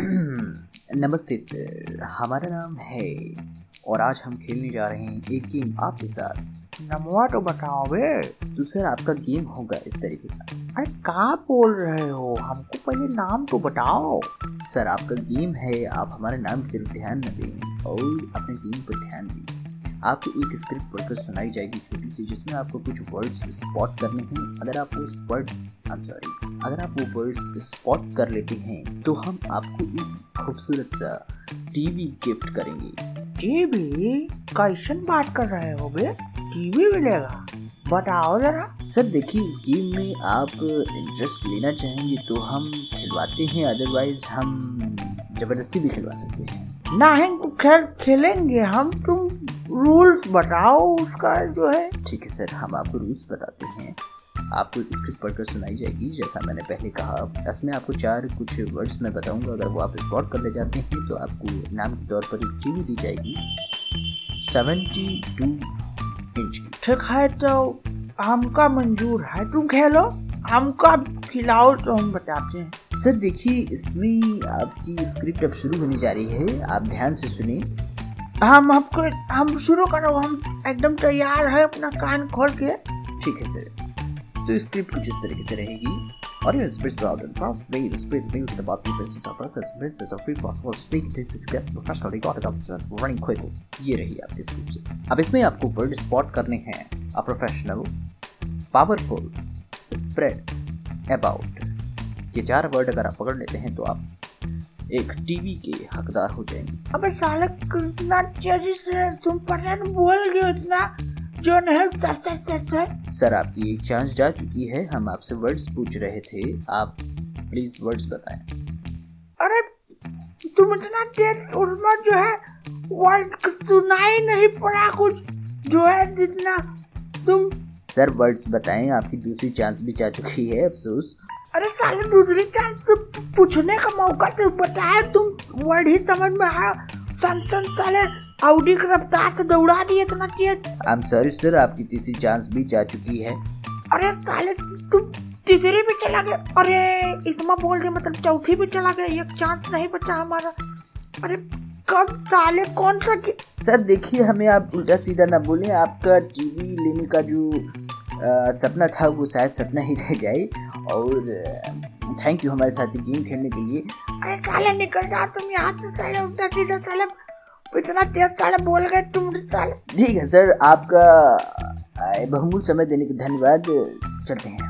नमस्ते सर हमारा नाम है और आज हम खेलने जा रहे हैं एक गेम आपके साथ। नमवा तो बताओ बे तो सर आपका गेम होगा इस तरीके का। अरे कहाँ बोल रहे हो? हमको पहले नाम तो बताओ। सर आपका गेम है आप हमारे नाम की तरफ़ ध्यान न दें और अपने गेम पर ध्यान दें। आपको एक स्क्रिप्ट पढ़कर सुनाई जाएगी छोटी सी जिसमें आपको कुछ वर्ड्स स्पॉट करने हैं। अगर आप उस वर्ड सॉरी अगर आप वो वर्ड्स स्पॉट कर लेते हैं तो हम आपको एक खूबसूरत सा टीवी गिफ्ट करेंगे। टीवी कैसन बात कर रहे हो बे? टीवी मिलेगा। बताओ जरा। सर देखिए इस गेम में आप इंटरेस्ट लेना चाहेंगे तो हम खिलवाते हैं अदरवाइज़ हम ज़बरदस्ती भी खिलवा सकते हैं। नहीं तो खेल खेलेंगे हम तुम रूल्स बताओ उसका जो है। ठीक है सर हम आपको रूल्स बताते हैं। आपको स्क्रिप्ट पढ़कर सुनाई जाएगी। जैसा मैंने पहले कहा इसमें आपको चार कुछ वर्ड्स मैं बताऊँगा। अगर वो आप स्पॉट कर ले जाते हैं तो आपको नाम के तौर पर एक टीवी दी जाएगी। सेवेंटी टू इंच ठीक है तो हमका मंजूर है। तुम खेलो। हमका खिलाओ तो हम बताते हैं। सर देखिए इसमें आपकी स्क्रिप्ट अब शुरू होने जा रही है। आप ध्यान से सुने। हम आपको हम शुरू करो हम एकदम तैयार है अपना कान खोल के ठीक है सर तो स्क्रिप्ट कुछ इस तरीके से रहेगी और ये स्पेस ड्राउड एंड प्रॉफ मे द स्पेस मे उसके बाद भी presence of presence of presence of people for speak this is get professional record of sir running quick ये रही आपकी स्क्रिप्ट अब इसमें आपको वर्ड स्पॉट करने हैं a professional powerful spread about ये चार वर्ड अगर आप पकड़ लेते हैं तो आप एक टीवी के हकदार हो जाएँगे। अबे साले कितना तेज़ी से तुम पढ़ने बोल गए इतना। जो नहीं सच सच सच सच सर आपकी एक चांस जा चुकी है। हम आपसे वर्ड्स पूछ रहे थे। आप प्लीज़ वर्ड्स बताएँ। अरे तुम इतना तेज उसमें जो है वर्ड सुनाई नहीं पड़ा कुछ। जो है जितना तुम सर वर्ड्स बताएँ। आपकी दूसरी चांस भी जा चुकी है अफसोस। साले दूसरी चांस तो पूछने का मौका तो बताया तुम। वर्ड ही समझ में आया। सन सन साले आउडी की रफ्तार से दौड़ा दिए इतना तेज। आई एम सॉरी सर आपकी तीसरी चांस भी जा चुकी है। अरे साले तुम तीसरी भी चला गया अरे इसमें बोल दे मतलब चौथी भी चला गया एक चांस नहीं बचा हमारा। अरे कब साले कौन सा सर देखिए हमें आप उल्टा सीधा ना बोलें। आपका टीवी लेने का जो अ, सपना था वो शायद सपना ही रह जाए। और थैंक यू हमारे साथ गेम खेलने के लिए। अरे साले निकल जाओ तुम यहाँ से साले उल्टा सीधा साले। इतना तेज साले बोल गए तुम साले। ठीक है सर आपका बहुमूल्य समय देने के धन्यवाद। चलते हैं।